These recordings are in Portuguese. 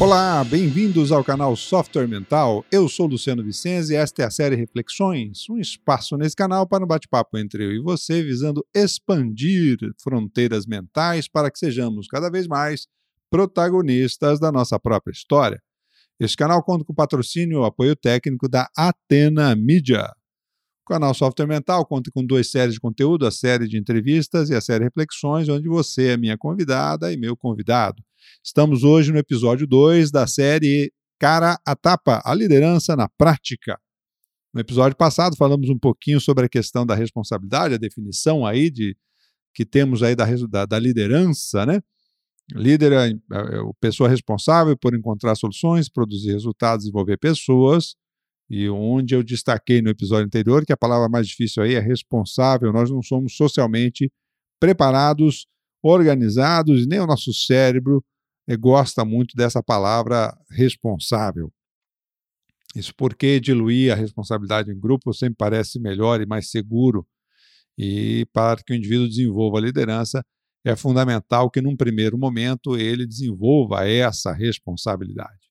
Olá, bem-vindos ao canal Software Mental. Eu sou Luciano Vicenzi e esta é a série Reflexões, um espaço nesse canal para um bate-papo entre eu e você, visando expandir fronteiras mentais para que sejamos cada vez mais protagonistas da nossa própria história. Este canal conta com o patrocínio e o apoio técnico da Atena Media. O canal Software Mental conta com duas séries de conteúdo, a série de entrevistas e a série Reflexões, onde você é minha convidada e meu convidado. Estamos hoje no episódio 2 da série Cara a Tapa, a liderança na prática. No episódio passado falamos um pouquinho sobre a questão da responsabilidade, a definição aí de que temos aí da, da, da liderança, né? Líder é, é a pessoa responsável por encontrar soluções, produzir resultados, desenvolver pessoas. E onde eu destaquei no episódio anterior que a palavra mais difícil aí é responsável. Nós não somos socialmente preparados, organizados, nem o nosso cérebro gosta muito dessa palavra responsável. Isso porque diluir a responsabilidade em grupo sempre parece melhor e mais seguro. E para que o indivíduo desenvolva a liderança, é fundamental que, num primeiro momento, ele desenvolva essa responsabilidade.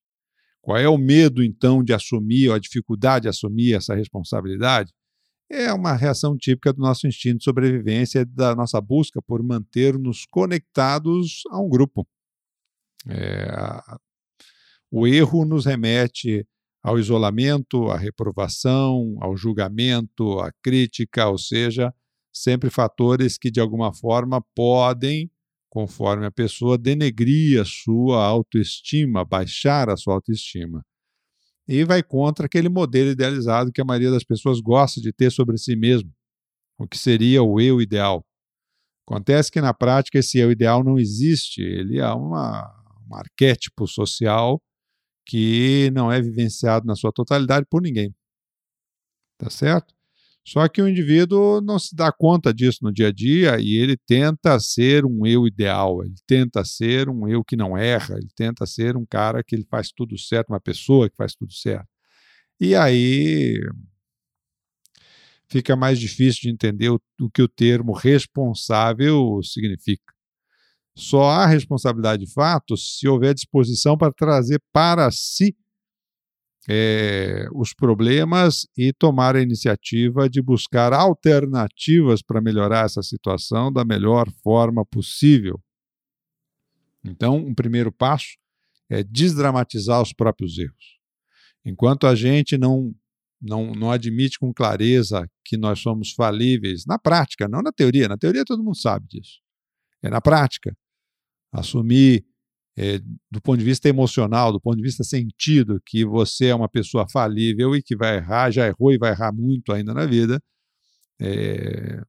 Qual é o medo, então, de assumir, ou a dificuldade de assumir essa responsabilidade? É uma reação típica do nosso instinto de sobrevivência, da nossa busca por manter-nos conectados a um grupo. É, o erro nos remete ao isolamento, à reprovação, ao julgamento, à crítica, ou seja, sempre fatores que de alguma forma podem, conforme a pessoa, denegrir a sua autoestima, baixar a sua autoestima. E vai contra aquele modelo idealizado que a maioria das pessoas gosta de ter sobre si mesmo, o que seria o eu ideal. Acontece que na prática esse eu ideal não existe, ele é uma um arquétipo social que não é vivenciado na sua totalidade por ninguém. Tá certo? Só que o indivíduo não se dá conta disso no dia a dia e ele tenta ser um eu ideal, ele tenta ser um eu que não erra, ele tenta ser um cara que ele faz tudo certo, uma pessoa que faz tudo certo. E aí fica mais difícil de entender o, o que o termo responsável significa. Só há responsabilidade de fato se houver disposição para trazer para si é, os problemas e tomar a iniciativa de buscar alternativas para melhorar essa situação da melhor forma possível. Então, um primeiro passo é desdramatizar os próprios erros. Enquanto a gente não, não, não admite com clareza que nós somos falíveis, na prática, não na teoria, na teoria todo mundo sabe disso. É na prática assumir é, do ponto de vista emocional, do ponto de vista sentido, que você é uma pessoa falível e que vai errar, já errou e vai errar muito ainda na vida, é,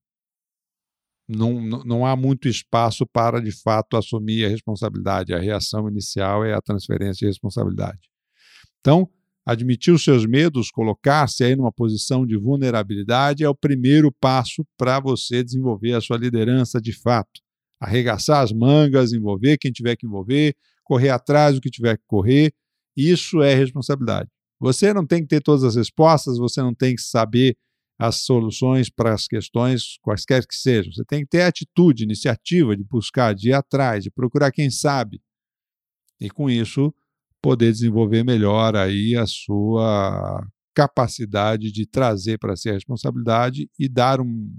não, não há muito espaço para, de fato, assumir a responsabilidade. A reação inicial é a transferência de responsabilidade. Então, admitir os seus medos, colocar-se aí numa posição de vulnerabilidade é o primeiro passo para você desenvolver a sua liderança de fato arregaçar as mangas, envolver quem tiver que envolver, correr atrás do que tiver que correr. Isso é responsabilidade. Você não tem que ter todas as respostas, você não tem que saber as soluções para as questões, quaisquer que sejam. Você tem que ter atitude, iniciativa de buscar, de ir atrás, de procurar quem sabe. E com isso, poder desenvolver melhor aí a sua capacidade de trazer para si a responsabilidade e dar um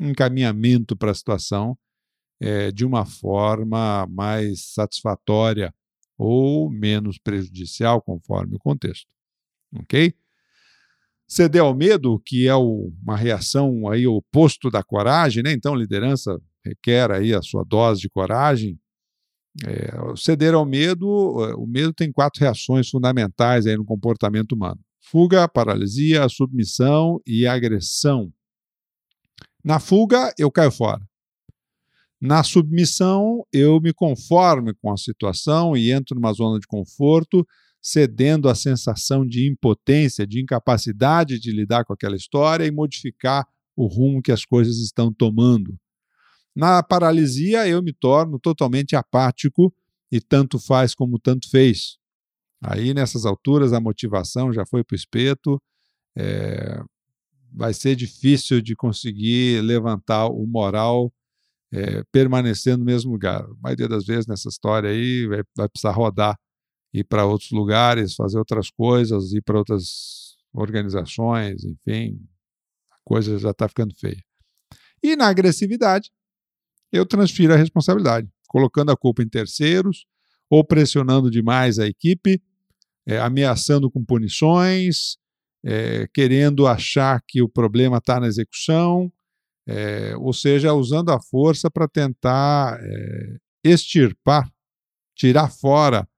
encaminhamento para a situação é, de uma forma mais satisfatória ou menos prejudicial, conforme o contexto. Ok? Ceder ao medo, que é o, uma reação aí oposto da coragem, né? Então, liderança requer aí a sua dose de coragem. É, ceder ao medo, o medo tem quatro reações fundamentais aí no comportamento humano: fuga, paralisia, submissão e agressão. Na fuga, eu caio fora. Na submissão, eu me conformo com a situação e entro numa zona de conforto, cedendo à sensação de impotência, de incapacidade de lidar com aquela história e modificar o rumo que as coisas estão tomando. Na paralisia, eu me torno totalmente apático e tanto faz como tanto fez. Aí, nessas alturas, a motivação já foi para o espeto, é, vai ser difícil de conseguir levantar o moral é, permanecer no mesmo lugar. A maioria das vezes nessa história aí vai, vai precisar rodar ir para outros lugares, fazer outras coisas, ir para outras organizações, enfim, a coisa já está ficando feia. E na agressividade, eu transfiro a responsabilidade, colocando a culpa em terceiros, ou pressionando demais a equipe, é, ameaçando com punições, é, querendo achar que o problema está na execução, é, ou seja, usando a força para tentar é, extirpar, tirar fora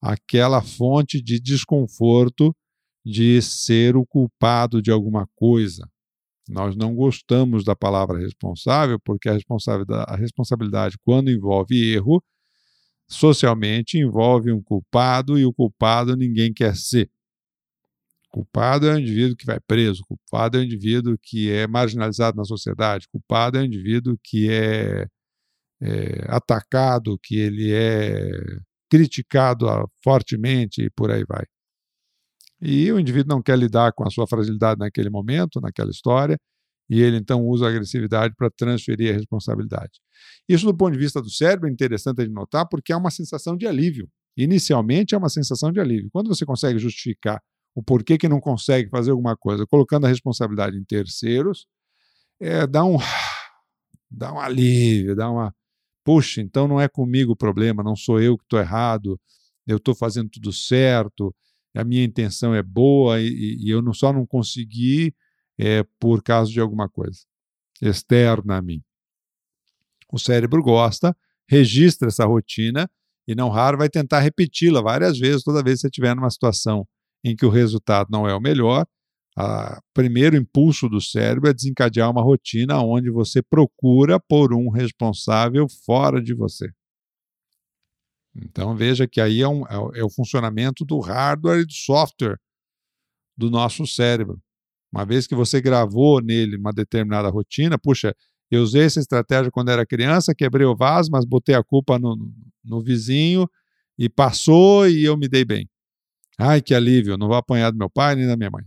aquela fonte de desconforto de ser o culpado de alguma coisa. Nós não gostamos da palavra responsável, porque a responsabilidade, a responsabilidade quando envolve erro, socialmente envolve um culpado e o culpado ninguém quer ser. Culpado é o indivíduo que vai preso, culpado é o indivíduo que é marginalizado na sociedade, culpado é o indivíduo que é, é atacado, que ele é criticado ah, fortemente e por aí vai. E o indivíduo não quer lidar com a sua fragilidade naquele momento, naquela história, e ele então usa a agressividade para transferir a responsabilidade. Isso, do ponto de vista do cérebro, é interessante de notar porque é uma sensação de alívio. Inicialmente é uma sensação de alívio. Quando você consegue justificar o porquê que não consegue fazer alguma coisa, colocando a responsabilidade em terceiros, é, dá um dá um alívio, dá uma puxa, então não é comigo o problema, não sou eu que estou errado, eu estou fazendo tudo certo, a minha intenção é boa e, e eu não, só não consegui é, por causa de alguma coisa externa a mim. O cérebro gosta, registra essa rotina e não raro vai tentar repeti-la várias vezes toda vez que você estiver numa situação em que o resultado não é o melhor, o primeiro impulso do cérebro é desencadear uma rotina onde você procura por um responsável fora de você. Então veja que aí é, um, é, é o funcionamento do hardware e do software do nosso cérebro. Uma vez que você gravou nele uma determinada rotina, puxa, eu usei essa estratégia quando era criança, quebrei o vaso, mas botei a culpa no, no vizinho e passou e eu me dei bem. Ai, que alívio, não vou apanhar do meu pai nem da minha mãe.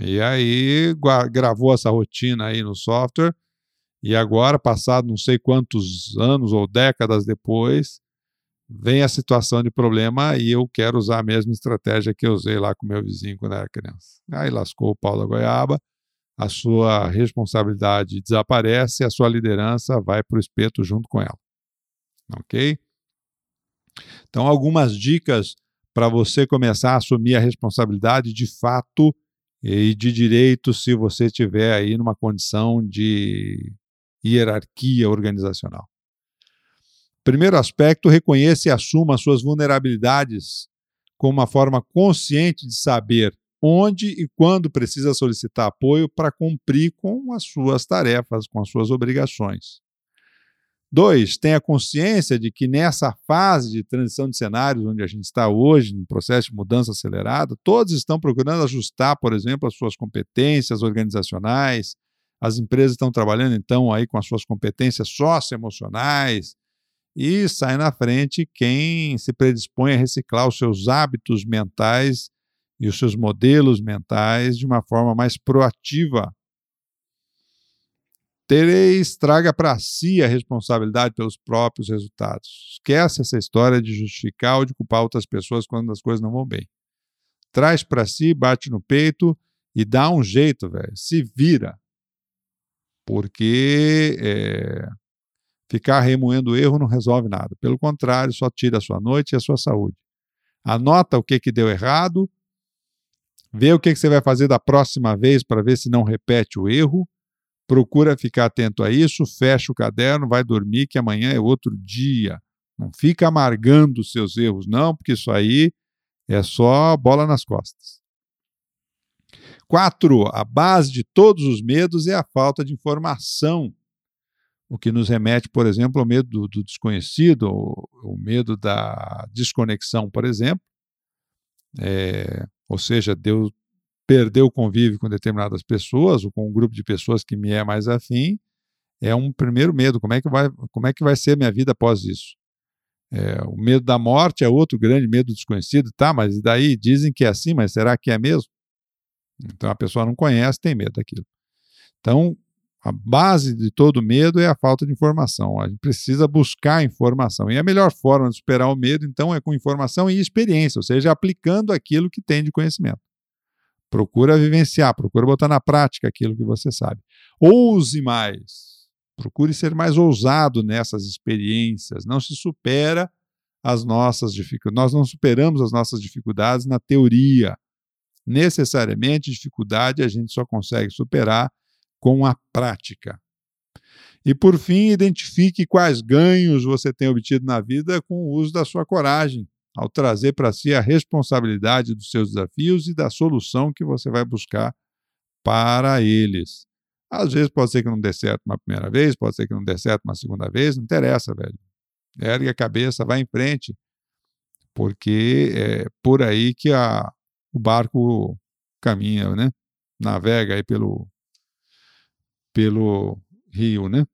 E aí gravou essa rotina aí no software, e agora, passado não sei quantos anos ou décadas depois, vem a situação de problema e eu quero usar a mesma estratégia que eu usei lá com meu vizinho quando era criança. Aí lascou o pau da goiaba, a sua responsabilidade desaparece e a sua liderança vai para o espeto junto com ela. Ok? Então, algumas dicas para você começar a assumir a responsabilidade de fato e de direito se você estiver aí numa condição de hierarquia organizacional. Primeiro aspecto, reconheça e assuma suas vulnerabilidades como uma forma consciente de saber onde e quando precisa solicitar apoio para cumprir com as suas tarefas, com as suas obrigações. Dois, tenha consciência de que nessa fase de transição de cenários onde a gente está hoje, no processo de mudança acelerada, todos estão procurando ajustar, por exemplo, as suas competências organizacionais. As empresas estão trabalhando então aí com as suas competências socioemocionais e sai na frente quem se predispõe a reciclar os seus hábitos mentais e os seus modelos mentais de uma forma mais proativa 3. Traga para si a responsabilidade pelos próprios resultados. Esquece essa história de justificar ou de culpar outras pessoas quando as coisas não vão bem. Traz para si, bate no peito e dá um jeito, velho. Se vira. Porque é, ficar remoendo erro não resolve nada. Pelo contrário, só tira a sua noite e a sua saúde. Anota o que, que deu errado, vê o que, que você vai fazer da próxima vez para ver se não repete o erro Procura ficar atento a isso, fecha o caderno, vai dormir, que amanhã é outro dia. Não fica amargando os seus erros, não, porque isso aí é só bola nas costas. Quatro, a base de todos os medos é a falta de informação, o que nos remete, por exemplo, ao medo do, do desconhecido, o, medo da desconexão, por exemplo. É, ou seja, Deus perder o convívio com determinadas pessoas ou com um grupo de pessoas que me é mais afim é um primeiro medo. Como é que vai, como é que vai ser minha vida após isso? É, o medo da morte é outro grande medo desconhecido, tá? Mas daí dizem que é assim, mas será que é mesmo? Então a pessoa não conhece, tem medo daquilo. Então A base de todo medo é a falta de informação. A gente precisa buscar informação. E a melhor forma de superar o medo, então, é com informação e experiência, ou seja, aplicando aquilo que tem de conhecimento. Procura vivenciar, procura botar na prática aquilo que você sabe. Ouse mais. Procure ser mais ousado nessas experiências. Não se supera as nossas dificuldades. Nós não superamos as nossas dificuldades na teoria. Necessariamente, dificuldade a gente só consegue superar com a prática. E por fim, identifique quais ganhos você tem obtido na vida com o uso da sua coragem, ao trazer para si a responsabilidade dos seus desafios e da solução que você vai buscar para eles. Às vezes pode ser que não dê certo uma primeira vez, pode ser que não dê certo uma segunda vez, não interessa, velho. Ergue a cabeça, vai em frente, porque é por aí que a, o barco caminha, né? Navega aí pelo, pelo rio, né?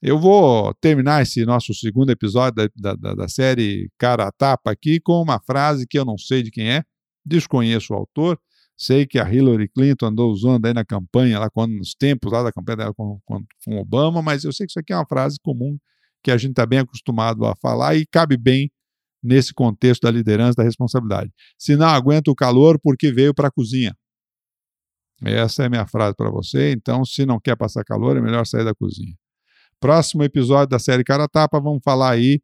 Eu vou terminar esse nosso segundo episódio da, da, da, série Cara a Tapa aqui com uma frase que eu não sei de quem é, desconheço o autor, sei que a Hillary Clinton andou usando aí na campanha, lá quando, nos tempos lá da campanha dela com, com, com Obama, mas eu sei que isso aqui é uma frase comum que a gente está bem acostumado a falar e cabe bem nesse contexto da liderança, da responsabilidade. Se não aguenta o calor, porque veio para a cozinha. Essa é a minha frase para você. Então, se não quer passar calor, é melhor sair da cozinha. Próximo episódio da série Cara Tapa, vamos falar aí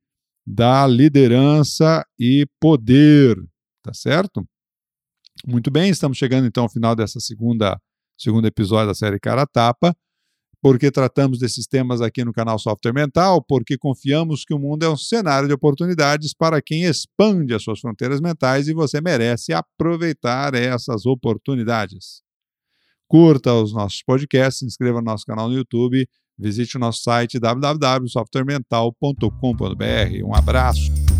da liderança e poder, tá certo? Muito bem, estamos chegando então ao final dessa segunda segundo episódio da série Cara Tapa, porque tratamos desses temas aqui no canal Software Mental, porque confiamos que o mundo é um cenário de oportunidades para quem expande as suas fronteiras mentais e você merece aproveitar essas oportunidades. Curta os nossos podcasts, se inscreva no nosso canal no YouTube, visite o nosso site www.softwaremental.com.br. Um abraço.